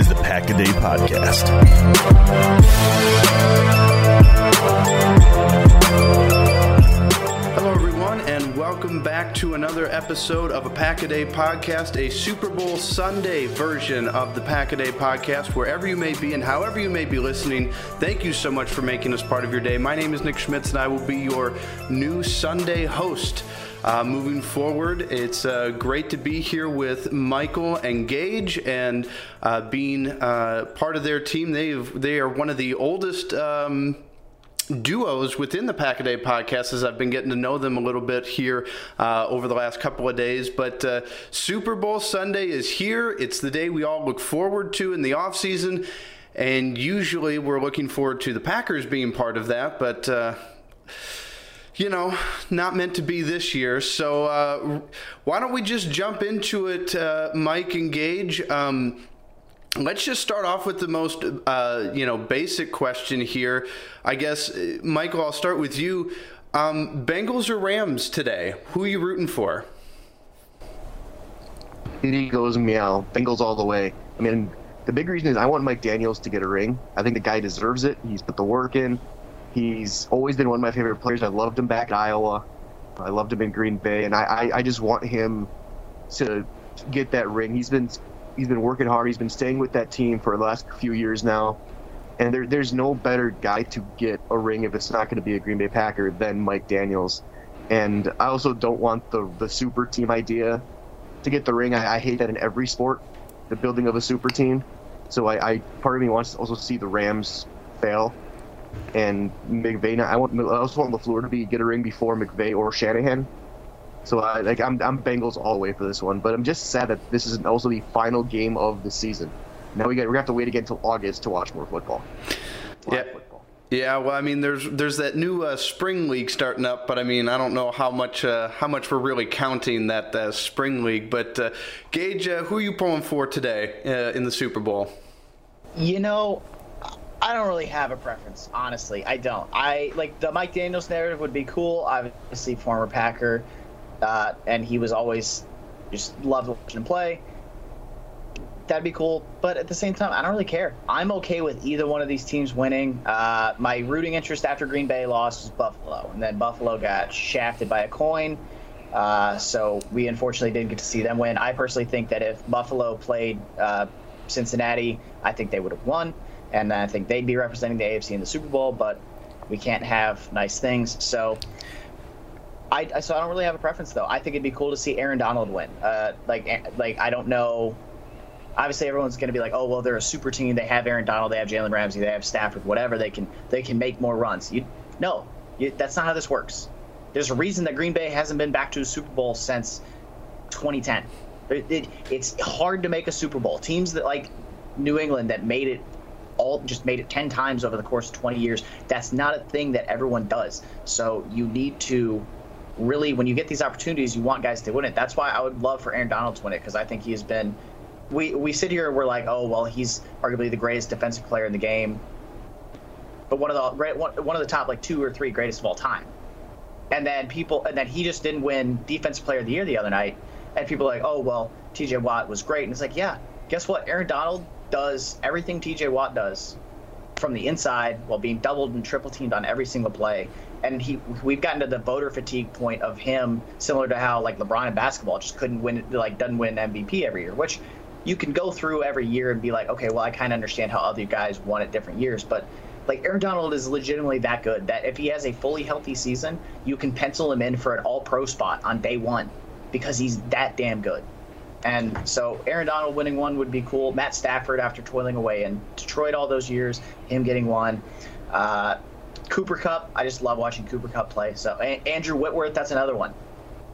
is the Pack a Day Podcast. Hello, everyone, and welcome back to another episode of a Pack a Day podcast, a Super Bowl Sunday version of the Pack a Day podcast. Wherever you may be and however you may be listening, thank you so much for making us part of your day. My name is Nick Schmitz, and I will be your new Sunday host. Uh, moving forward, it's uh, great to be here with Michael and Gage, and uh, being uh, part of their team. They they are one of the oldest. Um, duos within the Pack a Day podcast as I've been getting to know them a little bit here uh, over the last couple of days. But uh, Super Bowl Sunday is here. It's the day we all look forward to in the offseason. And usually we're looking forward to the Packers being part of that. But. Uh, you know, not meant to be this year. So uh, why don't we just jump into it, uh, Mike and Gage? Um, let's just start off with the most uh, you know basic question here i guess uh, michael i'll start with you um, bengals or rams today who are you rooting for It goes meow. Bengals all the way. I mean, the big reason is I want Mike Daniels to get a ring. I think the guy deserves it. He's put the work in. He's always been one of my favorite players. I loved him back in Iowa. I loved him in Green Bay, and I, I, I just want him to get that ring. He's been he's been working hard. He's been staying with that team for the last few years now, and there, there's no better guy to get a ring if it's not going to be a Green Bay Packer than Mike Daniels. And I also don't want the the super team idea to get the ring. I, I hate that in every sport, the building of a super team. So I, I part of me wants to also see the Rams fail, and McVay. Not, I want I also want LaFleur to be get a ring before McVay or Shanahan. So I like I'm I'm Bengals all the way for this one, but I'm just sad that this is also the final game of the season. Now we got we have to wait again until August to watch more football. yeah yeah well i mean there's there's that new uh, spring league starting up but i mean i don't know how much uh, how much we're really counting that uh, spring league but uh, gage uh, who are you pulling for today uh, in the super bowl You know, I don't really have a preference, honestly. I don't. I like the Mike Daniels narrative would be cool. Obviously, former Packer, uh, and he was always just loved watching him play. That'd be cool, but at the same time, I don't really care. I'm okay with either one of these teams winning. Uh, my rooting interest after Green Bay lost was Buffalo, and then Buffalo got shafted by a coin. Uh, so we unfortunately didn't get to see them win. I personally think that if Buffalo played uh, Cincinnati, I think they would have won, and I think they'd be representing the AFC in the Super Bowl. But we can't have nice things, so I, so I don't really have a preference though. I think it'd be cool to see Aaron Donald win. Uh, like like I don't know. Obviously, everyone's going to be like, "Oh, well, they're a super team. They have Aaron Donald. They have Jalen Ramsey. They have Stafford. Whatever. They can they can make more runs." You no, you, that's not how this works. There's a reason that Green Bay hasn't been back to a Super Bowl since 2010. It, it, it's hard to make a Super Bowl. Teams that like New England that made it all just made it 10 times over the course of 20 years. That's not a thing that everyone does. So you need to really, when you get these opportunities, you want guys to win it. That's why I would love for Aaron Donald to win it because I think he has been. We, we sit here and we're like, oh well, he's arguably the greatest defensive player in the game, but one of the one, one of the top like two or three greatest of all time. And then people, and then he just didn't win Defensive Player of the Year the other night. And people are like, oh well, T.J. Watt was great, and it's like, yeah, guess what? Aaron Donald does everything T.J. Watt does from the inside while being doubled and triple teamed on every single play. And he, we've gotten to the voter fatigue point of him, similar to how like LeBron in basketball just couldn't win, like doesn't win MVP every year, which you can go through every year and be like, okay, well, I kind of understand how other guys won at different years, but like Aaron Donald is legitimately that good that if he has a fully healthy season, you can pencil him in for an All Pro spot on day one because he's that damn good. And so Aaron Donald winning one would be cool. Matt Stafford, after toiling away in Detroit all those years, him getting one. Uh, Cooper Kupp, I just love watching Cooper Kupp play. So a- Andrew Whitworth, that's another one.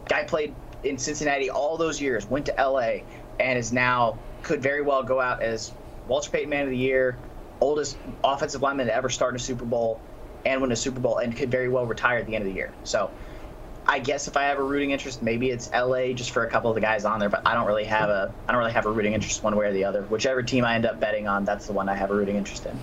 Guy played in Cincinnati all those years, went to LA, and is now could very well go out as Walter Payton Man of the Year, oldest offensive lineman to ever start in a Super Bowl, and win a Super Bowl, and could very well retire at the end of the year. So I guess if I have a rooting interest, maybe it's LA just for a couple of the guys on there, but I don't really have a I don't really have a rooting interest one way or the other. Whichever team I end up betting on, that's the one I have a rooting interest in.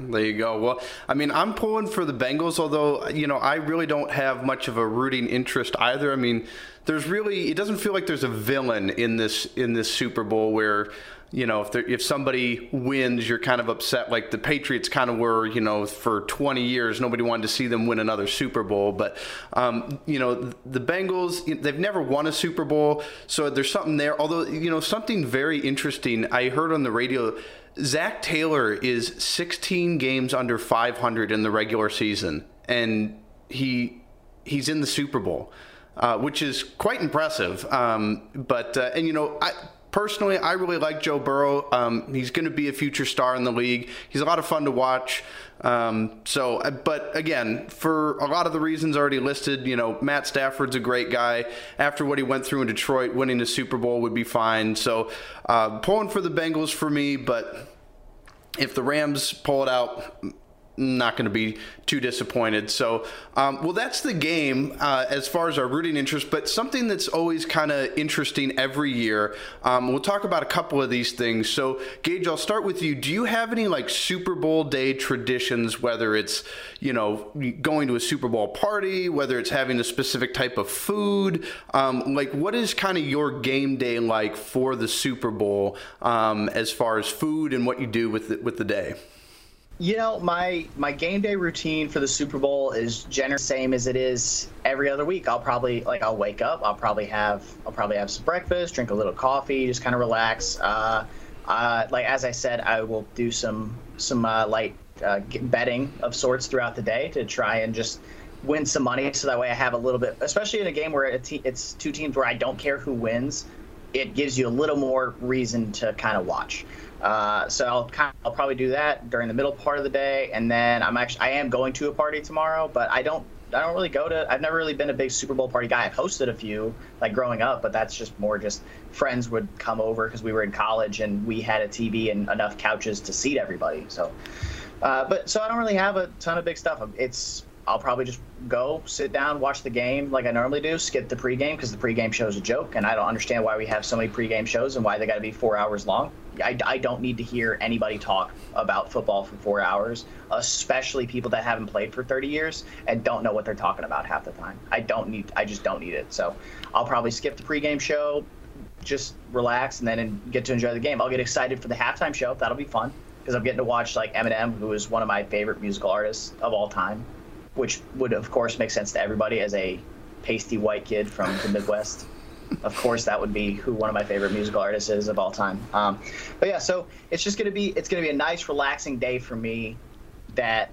there you go. Well, I mean, I'm pulling for the Bengals, although you know I really don't have much of a rooting interest either. I mean, there's really it doesn't feel like there's a villain in this in this Super Bowl where you know, if there, if somebody wins, you're kind of upset. Like the Patriots kind of were, you know, for 20 years, nobody wanted to see them win another Super Bowl. But um, you know, the Bengals, they've never won a Super Bowl, so there's something there. Although, you know, something very interesting I heard on the radio. Zac Taylor is 16 games under 500 in the regular season, and he he's in the Super Bowl. Uh, which is quite impressive. Um, but uh, and you know, I, personally, I really like Joe Burrow. Um, he's going to be a future star in the league. He's a lot of fun to watch. Um, so, uh, but again, for a lot of the reasons already listed, you know, Matt Stafford's a great guy. After what he went through in Detroit, winning the Super Bowl would be fine. So, uh, pulling for the Bengals for me, but if the Rams pull it out, not going to be too disappointed. So, um, well, that's the game uh, as far as our rooting interest, but something that's always kind of interesting every year. Um, we'll talk about a couple of these things. So, Gage, I'll start with you. Do you have any like Super Bowl day traditions, whether it's, you know, going to a Super Bowl party, whether it's having a specific type of food? Um, like, what is kind of your game day like for the Super Bowl um, as far as food and what you do with the, with the day? You know, my my game day routine for the Super Bowl is generally the same as it is every other week. I'll probably like I'll wake up, I'll probably have I'll probably have some breakfast, drink a little coffee, just kind of relax. Uh, uh, like as I said, I will do some some uh, light uh, betting of sorts throughout the day to try and just win some money, so that way I have a little bit, especially in a game where it's two teams where I don't care who wins. It gives you a little more reason to kind of watch. Uh, so I'll kind of, I'll probably do that during the middle part of the day, and then I'm actually I am going to a party tomorrow, but I don't I don't really go to. I've never really been a big Super Bowl party guy. I've hosted a few like growing up, but that's just more just friends would come over because we were in college and we had a TV and enough couches to seat everybody. So, uh, but so I don't really have a ton of big stuff. It's I'll probably just go sit down, watch the game like I normally do, skip the pregame because the pregame show is a joke, and I don't understand why we have so many pregame shows and why they got to be four hours long. I, I don't need to hear anybody talk about football for four hours, especially people that haven't played for 30 years and don't know what they're talking about half the time. I don't need, I just don't need it. So I'll probably skip the pregame show, just relax, and then get to enjoy the game. I'll get excited for the halftime show. That'll be fun because I'm getting to watch like Eminem, who is one of my favorite musical artists of all time which would of course make sense to everybody as a pasty white kid from the Midwest. Of course, that would be who one of my favorite musical artists is of all time. Um, but yeah, so it's just gonna be it's gonna be a nice, relaxing day for me that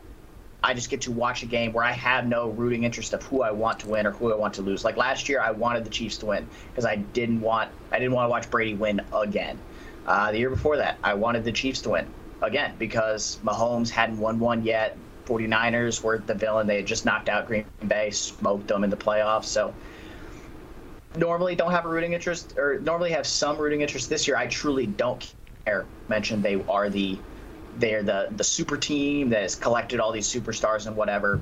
I just get to watch a game where I have no rooting interest of who I want to win or who I want to lose. Like last year, I wanted the Chiefs to win because I didn't want I didn't want to watch Brady win again. Uh, the year before that, I wanted the Chiefs to win again because Mahomes hadn't won one yet. 49ers were the villain. They had just knocked out Green Bay, smoked them in the playoffs. So normally don't have a rooting interest, or normally have some rooting interest. This year, I truly don't care. Mentioned they are the they're the the super team that has collected all these superstars and whatever.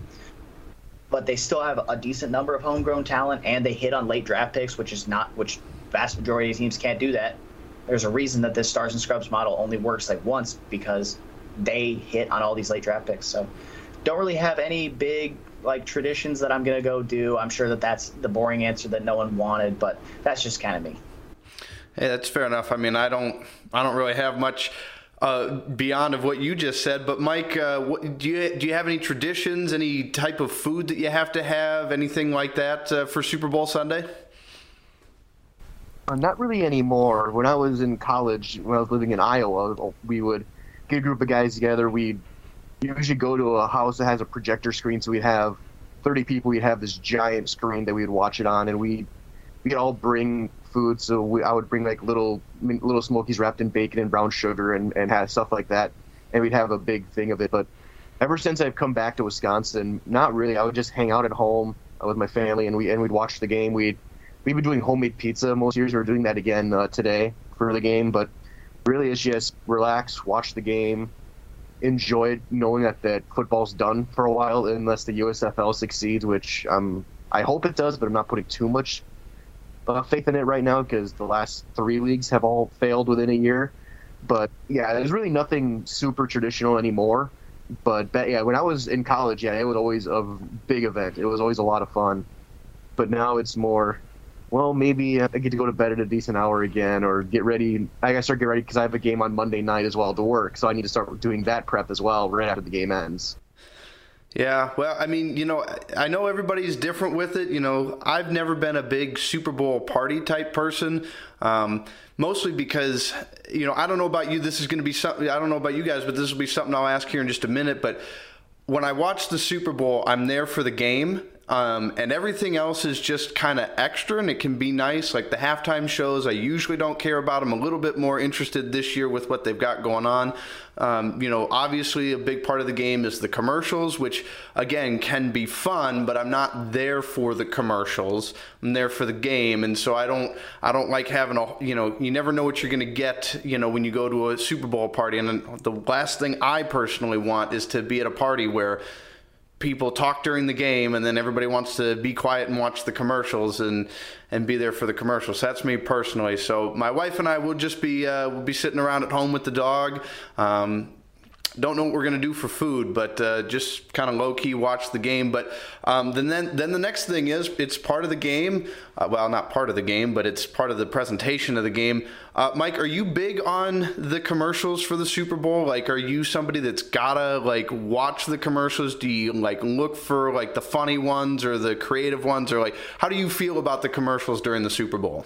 But they still have a decent number of homegrown talent, and they hit on late draft picks, which is not which vast majority of teams can't do that. There's a reason that this stars and scrubs model only works like once because they hit on all these late draft picks. So don't really have any big like traditions that I'm gonna go do. I'm sure that that's the boring answer that no one wanted, but that's just kind of me. Hey, that's fair enough. I mean, I don't, I don't really have much uh, beyond of what you just said. But Mike, uh, what, do you do you have any traditions, any type of food that you have to have, anything like that uh, for Super Bowl Sunday? Uh, not really anymore. When I was in college, when I was living in Iowa, we would get a group of guys together. We'd usually go to a house that has a projector screen, so we'd have 30 people. We'd have this giant screen that we'd watch it on, and we we'd all bring food. So we, I would bring like little little smokies wrapped in bacon and brown sugar and and have stuff like that, and we'd have a big thing of it. But ever since I've come back to Wisconsin, not really. I would just hang out at home with my family, and we and we'd watch the game. We'd we've been doing homemade pizza most years. We're doing that again uh, today for the game, but really it's just relax, watch the game, enjoy knowing that that football's done for a while unless the USFL succeeds, which um I hope it does, but I'm not putting too much uh, faith in it right now because the last three leagues have all failed within a year. But yeah, there's really nothing super traditional anymore. But, but yeah, when I was in college, yeah, it was always a big event. It was always a lot of fun. But now it's more well, maybe I get to go to bed at a decent hour again, or get ready. I gotta start getting ready because I have a game on Monday night as well to work, so I need to start doing that prep as well right after the game ends. Yeah, well, I mean, you know, I know everybody's different with it. You know, I've never been a big Super Bowl party type person, um, mostly because, you know, I don't know about you. This is going to be something, I don't know about you guys, but this will be something I'll ask here in just a minute. But when I watch the Super Bowl, I'm there for the game um, and everything else is just kind of extra and it can be nice. Like the halftime shows, I usually don't care about. I'm a little bit more interested this year with what they've got going on. Um, you know, obviously, a big part of the game is the commercials, which again can be fun, but I'm not there for the commercials. I'm there for the game, and so I don't I don't like having a you know you never know what you're going to get you know when you go to a Super Bowl party. And the last thing I personally want is to be at a party where people talk during the game and then everybody wants to be quiet and watch the commercials and and be there for the commercials. That's me personally. So my wife and I will just be uh, we'll be sitting around at home with the dog. Um, don't know what we're gonna do for food, but uh, just kind of low key watch the game. But um, then, then then the next thing is it's part of the game. Uh, well, not part of the game, but it's part of the presentation of the game. Uh, Mike, are you big on the commercials for the Super Bowl? Like, are you somebody that's gotta like watch the commercials? Do you like look for like the funny ones or the creative ones, or like how do you feel about the commercials during the Super Bowl?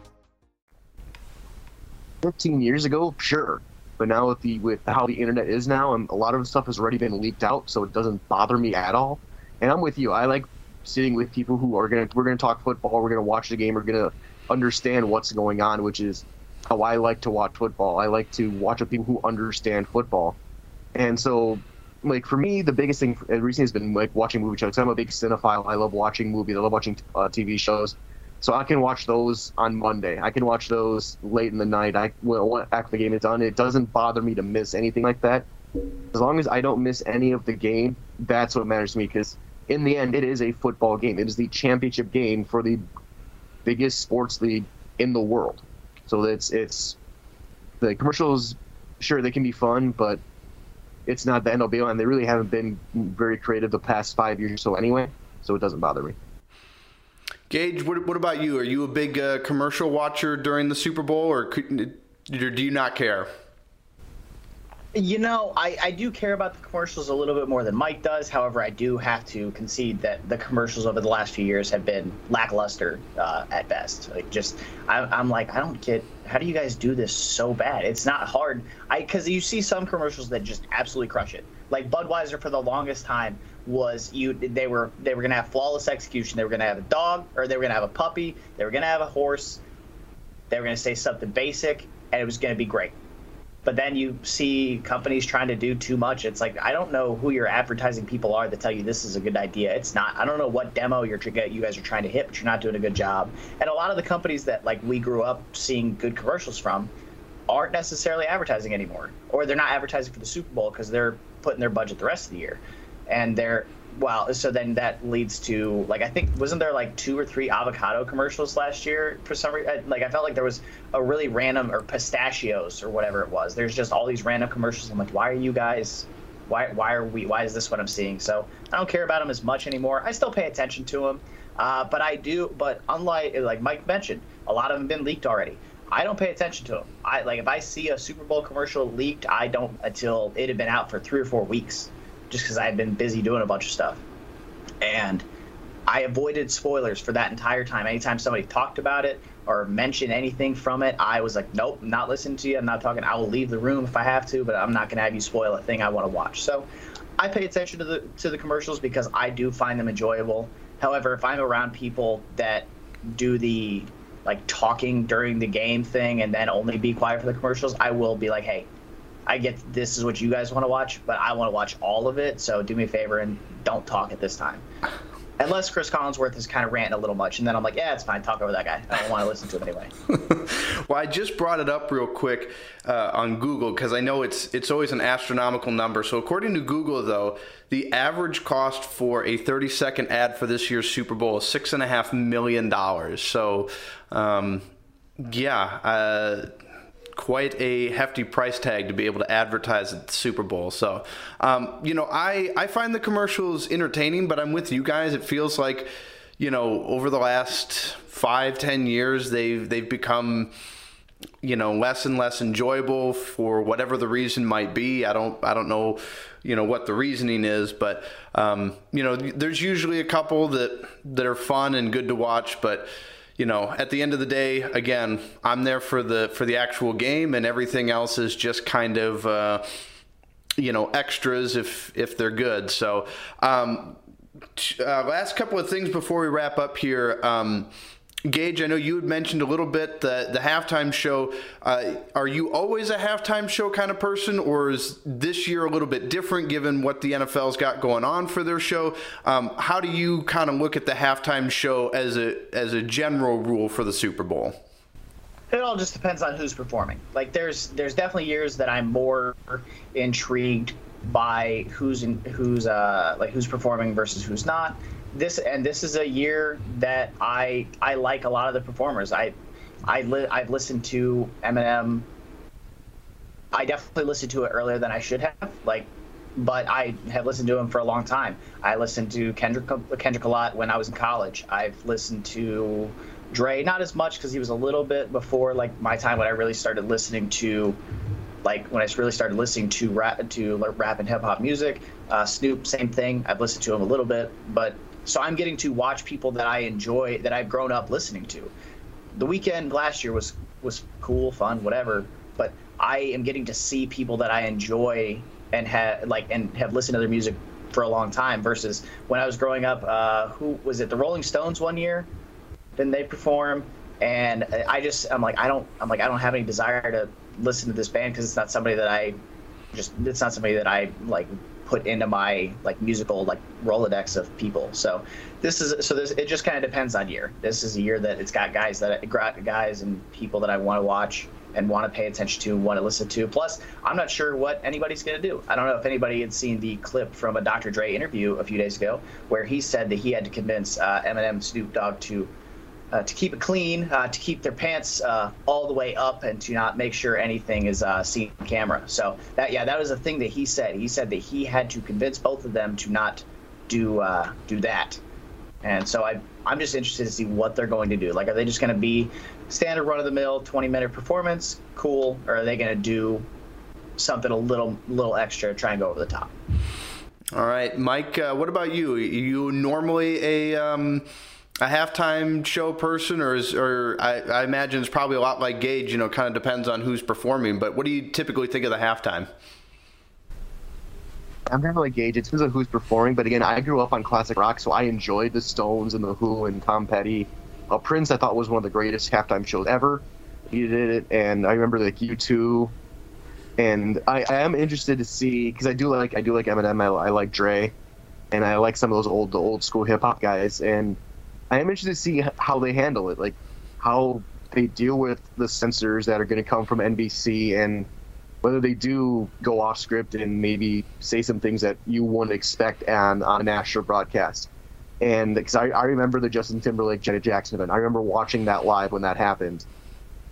15 years ago, sure. But now with the with how the internet is now, and a lot of stuff has already been leaked out, so it doesn't bother me at all. And I'm with you. I like sitting with people who are gonna we're gonna talk football, we're gonna watch the game, we're gonna understand what's going on, which is how I like to watch football. I like to watch with people who understand football. And so, like for me, the biggest thing recently has been like watching movie shows. I'm a big cinephile. I love watching movies. I love watching uh, TV shows. So I can watch those on Monday. I can watch those late in the night. I well after the game is done. It doesn't bother me to miss anything like that. As long as I don't miss any of the game, that's what matters to me. Because in the end, it is a football game. It is the championship game for the biggest sports league in the world. So it's it's the commercials. Sure, they can be fun, but it's not the end all be all, and they really haven't been very creative the past five years or so anyway. So it doesn't bother me. Gage, what, what about you? Are you a big uh, commercial watcher during the Super Bowl, or, could, or do you not care? You know, I, I do care about the commercials a little bit more than Mike does. However, I do have to concede that the commercials over the last few years have been lackluster uh, at best. Like, just I, I'm like, I don't get how do you guys do this so bad? It's not hard. I because you see some commercials that just absolutely crush it. Like Budweiser for the longest time was you they were they were gonna have flawless execution. They were gonna have a dog or they were gonna have a puppy. They were gonna have a horse. They were gonna say something basic, and it was gonna be great. But then you see companies trying to do too much. It's like I don't know who your advertising people are that tell you this is a good idea. It's not. I don't know what demo you're you guys are trying to hit, but you're not doing a good job. And a lot of the companies that like we grew up seeing good commercials from aren't necessarily advertising anymore, or they're not advertising for the Super Bowl because they're putting their budget the rest of the year and they're well so then that leads to like i think wasn't there like two or three avocado commercials last year for some reason like i felt like there was a really random or pistachios or whatever it was. There's just all these random commercials. I'm like why are you guys why why are we why is this what i'm seeing? So i don't care about them as much anymore. I still pay attention to them uh, but i do but unlike like mike mentioned a lot of them have been leaked already. I don't pay attention to them. I like if I see a Super Bowl commercial leaked, I don't until it had been out for three or four weeks just because I had been busy doing a bunch of stuff. And I avoided spoilers for that entire time. Anytime somebody talked about it or mentioned anything from it, I was like, nope, not listening to you. I'm not talking. I will leave the room if I have to, but I'm not going to have you spoil a thing I want to watch. So I pay attention to the to the commercials because I do find them enjoyable. However, if I'm around people that do the like talking during the game thing and then only be quiet for the commercials, I will be like, hey, I get this is what you guys want to watch, but I want to watch all of it. So do me a favor and don't talk at this time. Unless Chris Collinsworth is kind of ranting a little much, and then I'm like, yeah, it's fine. Talk over that guy. I don't want to listen to him anyway. well, I just brought it up real quick uh, on Google because I know it's it's always an astronomical number. So according to Google, though, the average cost for a 30 second ad for this year's Super Bowl is six and a half million dollars. So, um, yeah. Uh, quite a hefty price tag to be able to advertise at the Super Bowl. So, um, you know, I, I find the commercials entertaining, but I'm with you guys. It feels like, you know, over the last five, ten years, they've they've become, you know, less and less enjoyable for whatever the reason might be. I don't I don't know, you know, what the reasoning is, but um, you know, there's usually a couple that that are fun and good to watch, but you know, at the end of the day, again, I'm there for the for the actual game, and everything else is just kind of, uh, you know, extras if if they're good. So, um, uh, last couple of things before we wrap up here. Um, Gage, I know you had mentioned a little bit the the halftime show. Uh, are you always a halftime show kind of person, or is this year a little bit different given what the NFL's got going on for their show? Um, how do you kind of look at the halftime show as a as a general rule for the Super Bowl? It all just depends on who's performing. Like there's there's definitely years that I'm more intrigued by who's in, who's uh like who's performing versus who's not this and this is a year that I I like a lot of the performers. I I li- I've listened to Eminem. I definitely listened to it earlier than I should have. Like but I have listened to him for a long time. I listened to Kendrick Kendrick a lot when I was in college. I've listened to Dre not as much because he was a little bit before like my time when I really started listening to like when I really started listening to rap to rap and hip hop music. Uh, Snoop, same thing. I've listened to him a little bit, but so I'm getting to watch people that I enjoy that I've grown up listening to. The Weeknd last year was was cool, fun, whatever. But I am getting to see people that I enjoy and have like and have listened to their music for a long time. Versus when I was growing up, uh, who was it? The Rolling Stones one year. Didn't they perform? And I just I'm like I don't I'm like I don't have any desire to listen to this band because it's not somebody that I just it's not somebody that I like put into my like musical like rolodex of people. So this is so this it just kind of depends on year. This is a year that it's got guys that got guys and people that i want to watch and want to pay attention to want to listen to. Plus i'm not sure what anybody's going to do. I don't know if anybody had seen the clip from a dr dre interview a few days ago where he said that he had to convince uh, eminem snoop dogg to uh, to keep it clean, uh, to keep their pants uh, all the way up, and to not make sure anything is uh, seen camera. So that yeah, that was a thing that he said. He said that he had to convince both of them to not do uh, do that. And so I I'm just interested to see what they're going to do. Like, are they just going to be standard run of the mill 20 minute performance, cool, or are they going to do something a little little extra, try and go over the top? All right, Mike. Uh, what about you? You normally a um a halftime show person, or is, or I, I, imagine it's probably a lot like Gage. You know, kind of depends on who's performing. But what do you typically think of the halftime? I'm kind of like Gage. It depends on who's performing. But again, I grew up on classic rock, so I enjoyed the Stones and the Who and Tom Petty. Uh, Prince, I thought was one of the greatest halftime shows ever. He did it, and I remember like U2. And I, I am interested to see because I do like I do like Eminem. I, I like Dre, and I like some of those old the old school hip hop guys. And I am interested to see how they handle it, like how they deal with the censors that are going to come from NBC and whether they do go off script and maybe say some things that you wouldn't expect on, on a national broadcast. And because I, I remember the Justin Timberlake Janet Jackson event, I remember watching that live when that happened,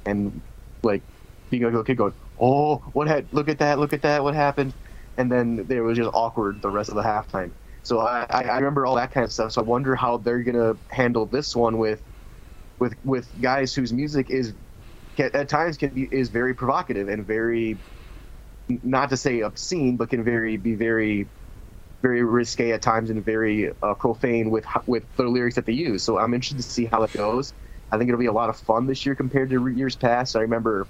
and like being little kid going, "Oh, what had? Look at that! Look at that! What happened?" And then there was just awkward the rest of the halftime. So I, I remember all that kind of stuff. So I wonder how they're gonna handle this one with with with guys whose music is at times can be is very provocative and very not to say obscene, but can very be very very risque at times and very uh, profane with with the lyrics that they use. So I'm interested to see how it goes. I think it'll be a lot of fun this year compared to years past. I remember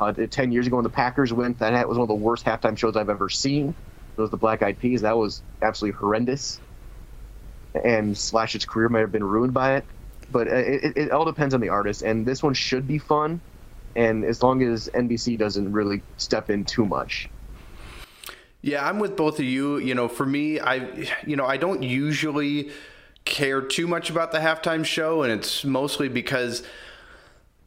uh, 10 years ago when the Packers went, that was one of the worst halftime shows I've ever seen was the Black Eyed Peas. That was absolutely horrendous, and Slash's career might have been ruined by it. But uh, it, it, it all depends on the artist, and this one should be fun, and as long as NBC doesn't really step in too much. Yeah, I'm with both of you. You know, for me, I, you know, I don't usually care too much about the halftime show, and it's mostly because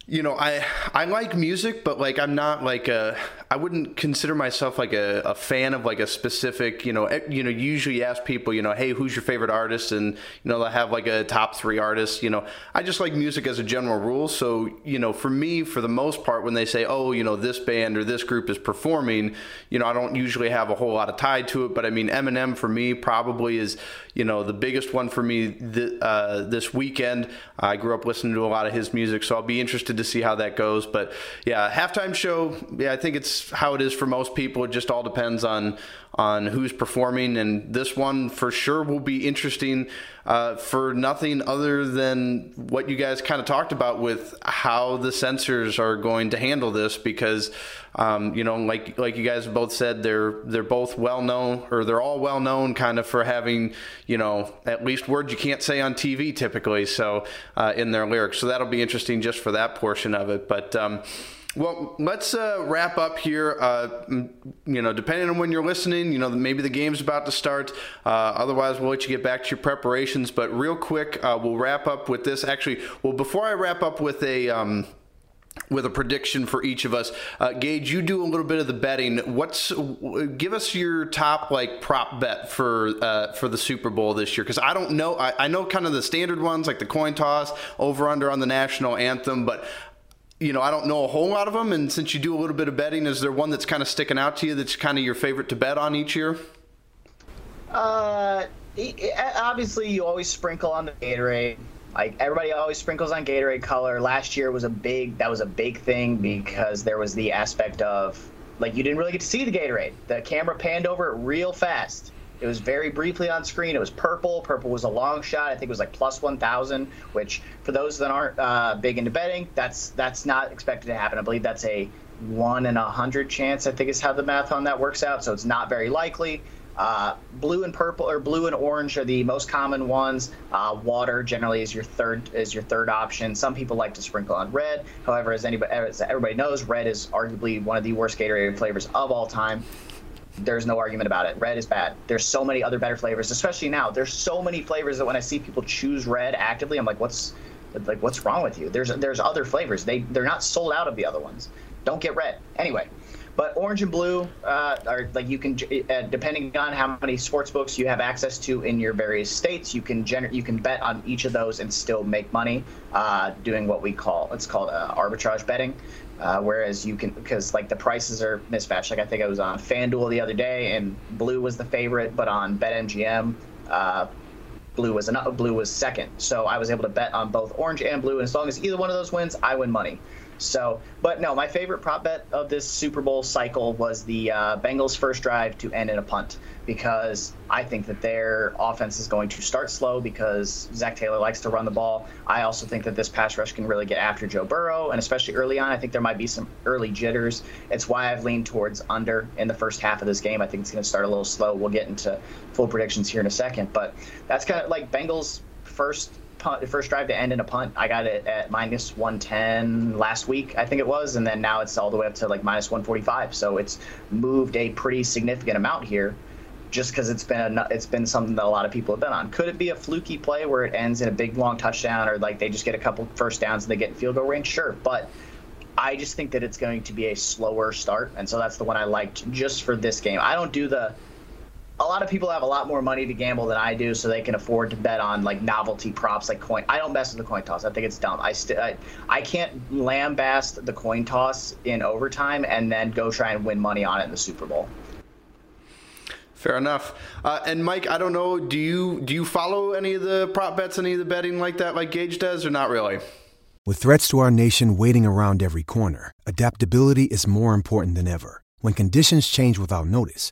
you know i i like music but like i'm not like a i wouldn't consider myself like a, a fan of like a specific you know you know usually ask people you know hey who's your favorite artist? And you know they have like a top three artists you know. I just like music as a general rule. So you know for me for the most part when they say oh you know this band or this group is performing you know i don't usually have a whole lot of tie to it. But i mean eminem for me probably is you know the biggest one for me th- uh, this weekend. I grew up listening to a lot of his music so i'll be interested to see how that goes. But yeah, halftime show. Yeah, I think it's how it is for most people. It just all depends on on who's performing, and this one for sure will be interesting uh, for nothing other than what you guys kind of talked about with how the censors are going to handle this because. Um, you know, like like you guys both said, they're they're both well known, or they're all well known, kind of for having you know at least words you can't say on TV typically. So uh, in their lyrics, so that'll be interesting just for that portion of it. But um, well, let's uh, wrap up here. Uh, you know, depending on when you're listening, you know, maybe the game's about to start. Uh, otherwise, we'll let you get back to your preparations. But real quick, uh, we'll wrap up with this. Actually, well, before I wrap up with a. Um, with a prediction for each of us. Uh, Gage, you do a little bit of the betting. What's give us your top like prop bet for uh, for the Super Bowl this year? Because I don't know. I, I, know kind of the standard ones like the coin toss, over under on the national anthem, but. You know, I don't know a whole lot of them, and since you do a little bit of betting, is there one that's kind of sticking out to you that's kind of your favorite to bet on each year? Uh, obviously, you always sprinkle on the Gatorade. Like everybody always sprinkles on Gatorade color. Last year was a big that was a big thing because there was the aspect of like you didn't really get to see the Gatorade. The camera panned over it real fast. It was very briefly on screen. It was purple. Purple was a long shot. I think it was like plus 1,000, which for those that aren't uh, big into betting, that's that's not expected to happen. I believe that's a one in a hundred chance. I think is how the math on that works out. So it's not very likely. Uh, blue and purple or blue and orange are the most common ones. Uh, water generally is your third is your third option. Some people like to sprinkle on red. However, as anybody as everybody knows, red is arguably one of the worst Gatorade flavors of all time. There's no argument about it. Red is bad. There's so many other better flavors, especially now. There's so many flavors that when I see people choose red actively, I'm like, what's like what's wrong with you? There's there's other flavors. They they're not sold out of the other ones. Don't get red. Anyway, but orange and blue uh, are like you can, uh, depending on how many sports books you have access to in your various states, you can gener- you can bet on each of those and still make money uh, doing what we call it's called uh, arbitrage betting. Uh, whereas you can because like the prices are mismatched. Like I think I was on FanDuel the other day and blue was the favorite, but on BetMGM. Uh, blue was an, blue was second, so I was able to bet on both orange and blue, and as long as either one of those wins, I win money. So, but no, my favorite prop bet of this Super Bowl cycle was the uh, Bengals' first drive to end in a punt because I think that their offense is going to start slow because Zac Taylor likes to run the ball. I also think that this pass rush can really get after Joe Burrow, and especially early on, I think there might be some early jitters. It's why I've leaned towards under in the first half of this game. I think it's going to start a little slow. We'll get into full predictions here in a second, but that's kind of like Bengals' first punt, first drive to end in a punt. I got it at minus 110 last week, I think it was, and then now it's all the way up to like minus 145. So it's moved a pretty significant amount here, just because it's been a, it's been something that a lot of people have been on. Could it be a fluky play where it ends in a big long touchdown, or like they just get a couple first downs and they get in field goal range? Sure, but I just think that it's going to be a slower start, and so that's the one I liked just for this game. I don't do the a lot of people have a lot more money to gamble than I do, so they can afford to bet on like novelty props like coin. I don't mess with the coin toss. I think it's dumb. I st- I, I can't lambast the coin toss in overtime and then go try and win money on it in the Super Bowl. Fair enough. Uh, and Mike, I don't know. Do you do you follow any of the prop bets, any of the betting like that, like Gage does, or not really? With threats to our nation waiting around every corner, adaptability is more important than ever. When conditions change without notice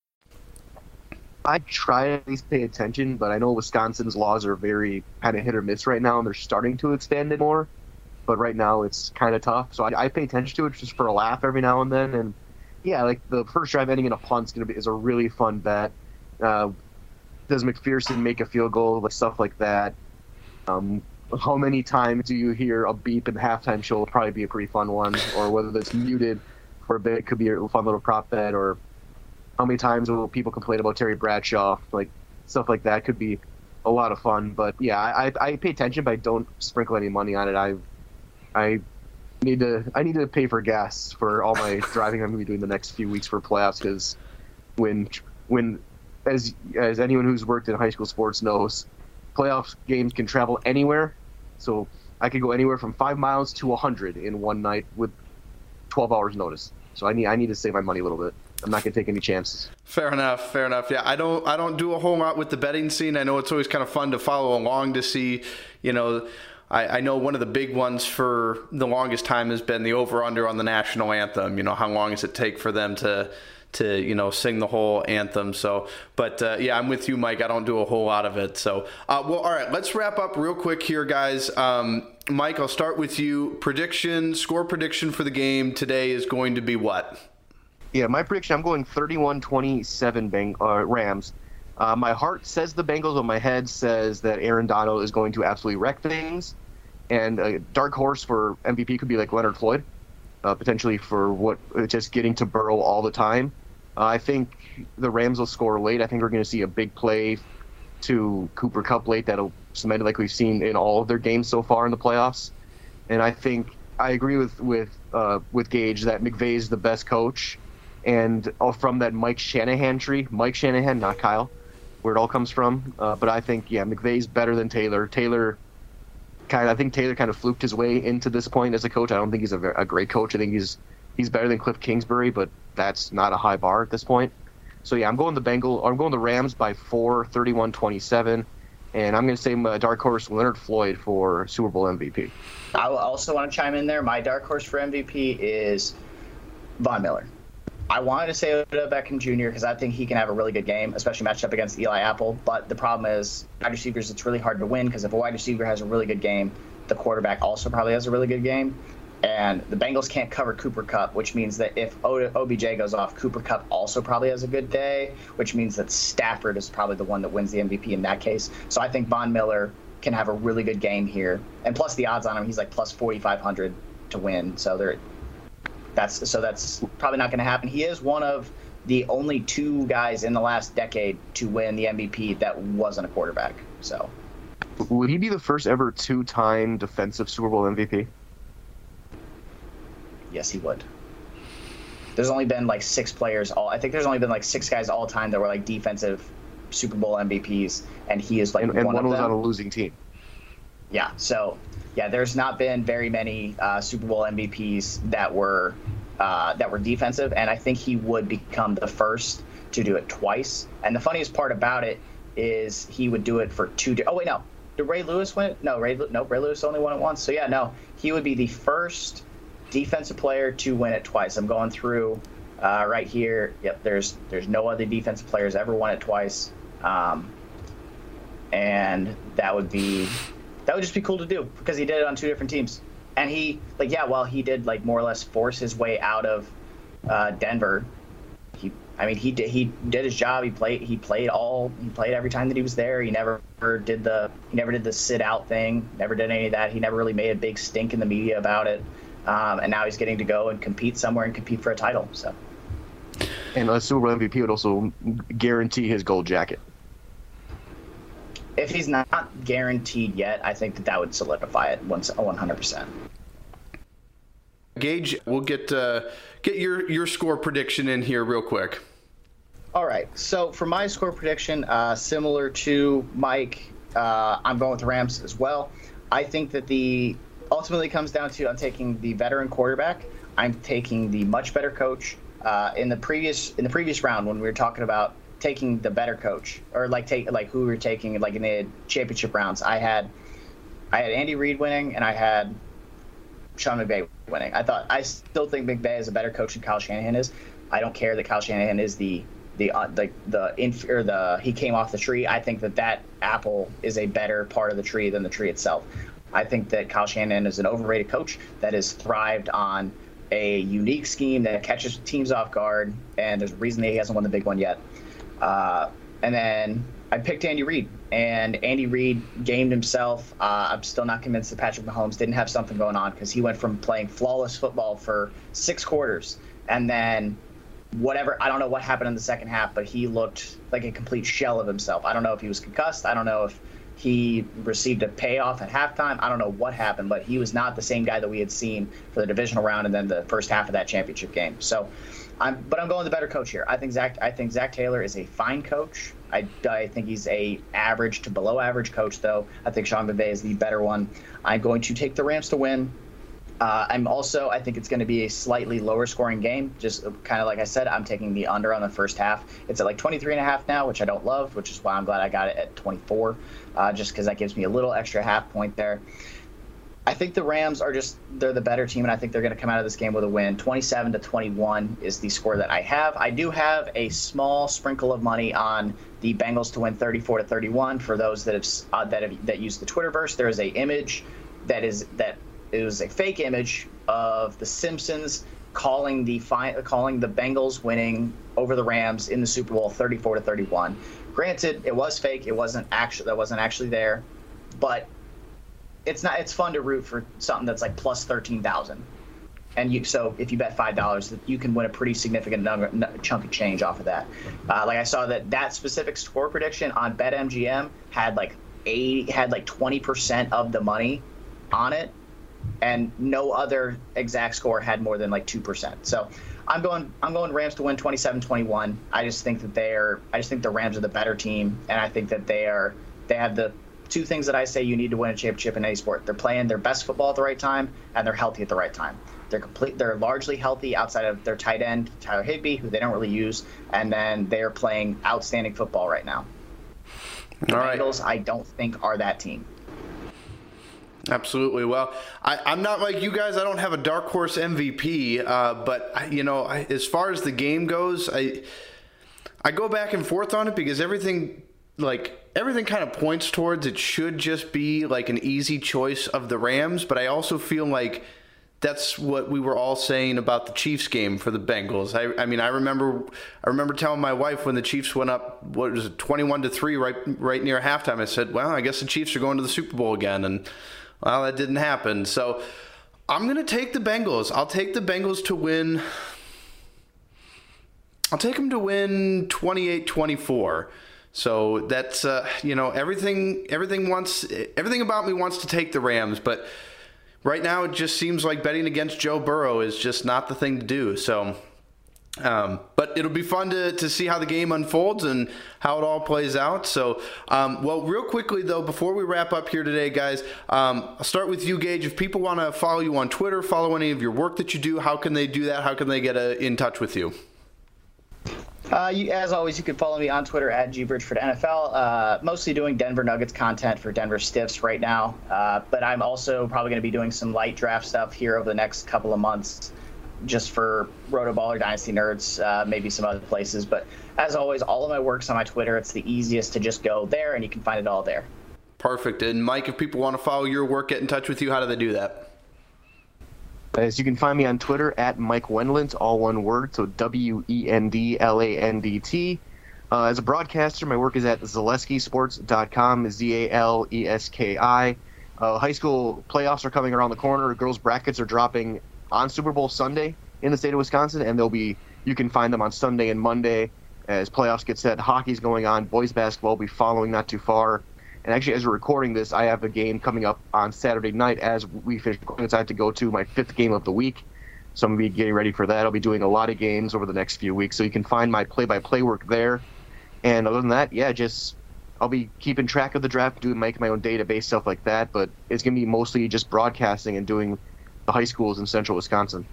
I try to at least pay attention, but I know Wisconsin's laws are very kind of hit or miss right now, and they're starting to expand it more. But right now, it's kind of tough. So I, I, pay attention to it just for a laugh every now and then. And yeah, like the first drive ending in a punt is, going to be, is a really fun bet. Uh, does McPherson make a field goal? Like stuff like that. Um, how many times do you hear a beep in the halftime show? Will probably be a pretty fun one. Or whether that's muted for a bit, it could be a fun little prop bet. Or how many times will people complain about Terry Bradshaw? Like stuff like that could be a lot of fun. But yeah, I, I pay attention, but I don't sprinkle any money on it. I I need to I need to pay for gas for all my driving I'm going to be doing the next few weeks for playoffs because when when as as anyone who's worked in high school sports knows, playoff games can travel anywhere. So I could go anywhere from five miles to hundred in one night with twelve hours notice. So I need I need to save my money a little bit. I'm not to take any chances. Fair enough. Fair enough. Yeah, I don't. I don't do a whole lot with the betting scene. I know it's always kind of fun to follow along to see, you know. I, I know one of the big ones for the longest time has been the over/under on the national anthem. You know, how long does it take for them to to you know sing the whole anthem. So, but uh, yeah, I'm with you, Mike. I don't do a whole lot of it. So, uh, well, all right, let's wrap up real quick here, guys. Um, Mike, I'll start with you. Prediction, score prediction for the game today is going to be what? Yeah, my prediction, I'm going 31-27 Bang, uh, Rams. Uh, my heart says the Bengals, but my head says that Aaron Donald is going to absolutely wreck things. And a dark horse for MVP could be like Leonard Floyd, uh, potentially for what just getting to Burrow all the time. Uh, I think the Rams will score late. I think we're going to see a big play to Cooper Kupp late that'll cement like we've seen in all of their games so far in the playoffs. And I think I agree with with uh, with Gage that McVay is the best coach, and uh, from that Mike Shanahan tree, Mike Shanahan, not Kyle, where it all comes from. Uh, but I think yeah, McVay's better than Taylor. Taylor kind of, I think Taylor kind of fluked his way into this point as a coach. I don't think he's a, a great coach. I think he's he's better than Cliff Kingsbury, but that's not a high bar at this point. So yeah, I'm going the Bengal. I'm going the Rams by four, 31-27, and I'm going to say my dark horse Leonard Floyd for Super Bowl MVP. I also want to chime in there. My dark horse for MVP is Von Miller. I wanted to say Odell Beckham Jr. because I think he can have a really good game, especially matched up against Eli Apple. But the problem is, wide receivers, it's really hard to win because if a wide receiver has a really good game, the quarterback also probably has a really good game. And the Bengals can't cover Cooper Kupp, which means that if OBJ goes off, Cooper Kupp also probably has a good day, which means that Stafford is probably the one that wins the MVP in that case. So I think Von Miller can have a really good game here. And plus the odds on him, he's like plus 4,500 to win. So they're, that's so that's probably not going to happen. He is one of the only two guys in the last decade to win the MVP that wasn't a quarterback. So would he be the first ever two-time defensive Super Bowl MVP? Yes, he would. There's only been like six players all. I think there's only been like six guys all time that were like defensive Super Bowl MVPs, and he is like and, and one, one was them. on a losing team. Yeah, so yeah, there's not been very many uh, Super Bowl MVPs that were uh, that were defensive, and I think he would become the first to do it twice. And the funniest part about it is he would do it for two. Di- oh wait, no, did Ray Lewis win it? No, Ray no Ray Lewis only won it once. So yeah, no, he would be the first defensive player to win it twice. I'm going through uh, right here. Yep, there's there's no other defensive players ever won it twice, um, and that would be that would just be cool to do because he did it on two different teams. And he like yeah, well he did like more or less force his way out of uh, Denver. He I mean he did he did his job. He played he played all he played every time that he was there. He never did the he never did the sit out thing. Never did any of that. He never really made a big stink in the media about it. Um, and now he's getting to go and compete somewhere and compete for a title. So. And a Super MVP would also guarantee his gold jacket. If he's not guaranteed yet, I think that that would solidify it once 100%. Gage, we'll get uh, get your your score prediction in here real quick. All right. So for my score prediction, uh, similar to Mike, uh, I'm going with the Rams as well. I think that the ultimately comes down to I'm taking the veteran quarterback. I'm taking the much better coach. Uh, in the previous in the previous round when we were talking about taking the better coach or like take like who we were taking like in the championship rounds, I had I had Andy Reid winning and I had Sean McVay winning. I thought I still think McVay is a better coach than Kyle Shanahan is. I don't care that Kyle Shanahan is the the uh, the the inf- or the he came off the tree. I think that that apple is a better part of the tree than the tree itself. I think that Kyle Shanahan is an overrated coach that has thrived on a unique scheme that catches teams off guard, and there's a reason that he hasn't won the big one yet. Uh, and then I picked Andy Reid, and Andy Reid gamed himself. Uh, I'm still not convinced that Patrick Mahomes didn't have something going on because he went from playing flawless football for six quarters, and then whatever I don't know what happened in the second half, but he looked like a complete shell of himself. I don't know if he was concussed. I don't know if he received a payoff at halftime. I don't know what happened, but he was not the same guy that we had seen for the divisional round and then the first half of that championship game. So, I'm but I'm going the better coach here. I think Zac. I think Zac Taylor is a fine coach. I, I think he's a average to below average coach though. I think Sean McVay is the better one. I'm going to take the Rams to win. Uh, I'm also, I think it's going to be a slightly lower scoring game. Just kind of like I said, I'm taking the under on the first half. It's at like 23 and a half now, which I don't love, which is why I'm glad I got it at 24, uh, just because that gives me a little extra half point there. I think the Rams are just they're the better team, and I think they're going to come out of this game with a win. 27 to 21 is the score that I have. I do have a small sprinkle of money on the Bengals to win 34 to 31. For those that have uh, that have that use the Twitterverse, there is a image that is that is a fake image of the Simpsons calling the fi- calling the Bengals winning over the Rams in the Super Bowl 34 to 31. Granted, it was fake. It wasn't actually that wasn't actually there, but it's not. It's fun to root for something that's like plus thirteen thousand, and you. So if you bet five dollars, you can win a pretty significant number, chunk of change off of that. Uh, like I saw that that specific score prediction on BetMGM had like eight had like twenty percent of the money on it, and no other exact score had more than like two percent. So. I'm going. I'm going Rams to win 27-21. I just think that they are. I just think the Rams are the better team, and I think that they are. They have the two things that I say you need to win a championship in any sport. They're playing their best football at the right time, and they're healthy at the right time. They're complete. They're largely healthy outside of their tight end Tyler Higbee, who they don't really use, and then they are playing outstanding football right now. The All Bengals, right. I don't think are that team. Absolutely. Well, I, am not like you guys. I don't have a dark horse MVP, uh, but you know, I, as far as the game goes, I I go back and forth on it because everything like everything kind of points towards it should just be like an easy choice of the Rams, but I also feel like that's what we were all saying about the Chiefs game for the Bengals. I, I mean, I remember, I remember telling my wife when the Chiefs went up, what was it, twenty-one to three, right, right near halftime. I said, "Well, I guess the Chiefs are going to the Super Bowl again," and well, that didn't happen. So, I'm gonna take the Bengals. I'll take the Bengals to win. I'll take them to win 28-24. So that's uh, you know everything everything wants everything about me wants to take the Rams, but right now it just seems like betting against Joe Burrow is just not the thing to do. So. Um, but it'll be fun to, to see how the game unfolds and how it all plays out. So, um, well, real quickly though, before we wrap up here today, guys, um, I'll start with you, Gage. If people want to follow you on Twitter, follow any of your work that you do, how can they do that? How can they get uh, in touch with you? Uh, you, as always, you can follow me on Twitter at gbridgefordnfl. Uh, mostly doing Denver Nuggets content for Denver Stiffs right now, uh, but I'm also probably going to be doing some light draft stuff here over the next couple of months, just for Roto Dynasty nerds, uh, maybe some other places. But as always, all of my work's on my Twitter. It's the easiest to just go there, and you can find it all there. Perfect. And Mike, if people want to follow your work, get in touch with you. How do they do that? As you can find me on Twitter at Mike Wendlandt, all one word, so W E N D L A N D T. Uh, as a broadcaster, my work is at zaleskisports.com, Z A L E S K I. Uh, high school playoffs are coming around the corner. Girls brackets are dropping on Super Bowl Sunday in the state of Wisconsin, and they'll be you can find them on Sunday and Monday as playoffs get set. Hockey's going on. Boys basketball will be following not too far. And actually, as we're recording this, I have a game coming up on Saturday night as we finish. I have to go to my fifth game of the week. So I'm going to be getting ready for that. I'll be doing a lot of games over the next few weeks. So you can find my play by play work there. And other than that, yeah, just I'll be keeping track of the draft, doing make my own database, stuff like that. But it's going to be mostly just broadcasting and doing the high schools in central Wisconsin.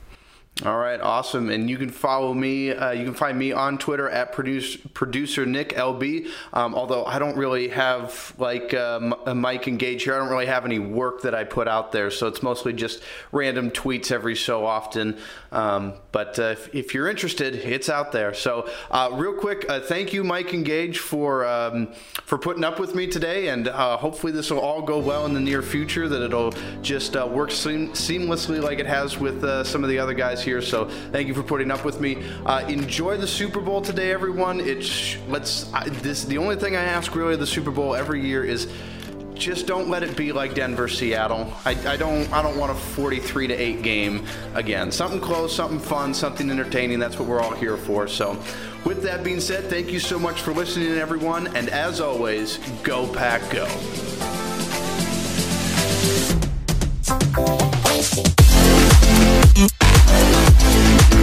All right, awesome. And you can follow me. Uh, you can find me on Twitter at produce, producer Nick LB. Um, although I don't really have like uh, a Mike engage here. I don't really have any work that I put out there, so it's mostly just random tweets every so often. Um, but uh, if, if, you're interested, it's out there. So uh, real quick, uh, thank you, Mike Engage, for um, for putting up with me today, and uh, hopefully this will all go well in the near future. That it'll just work seam- seamlessly like it has with some of the other guys here here. So thank you for putting up with me. Uh, enjoy the Super Bowl today, everyone. It's let's I, this the only thing I ask really of the Super Bowl every year is just don't let it be like Denver Seattle. I, I, don't I don't want a 43 to 8 game again. Something close, something fun, something entertaining. That's what we're all here for. So, with that being said, thank you so much for listening everyone and as always, go pack go.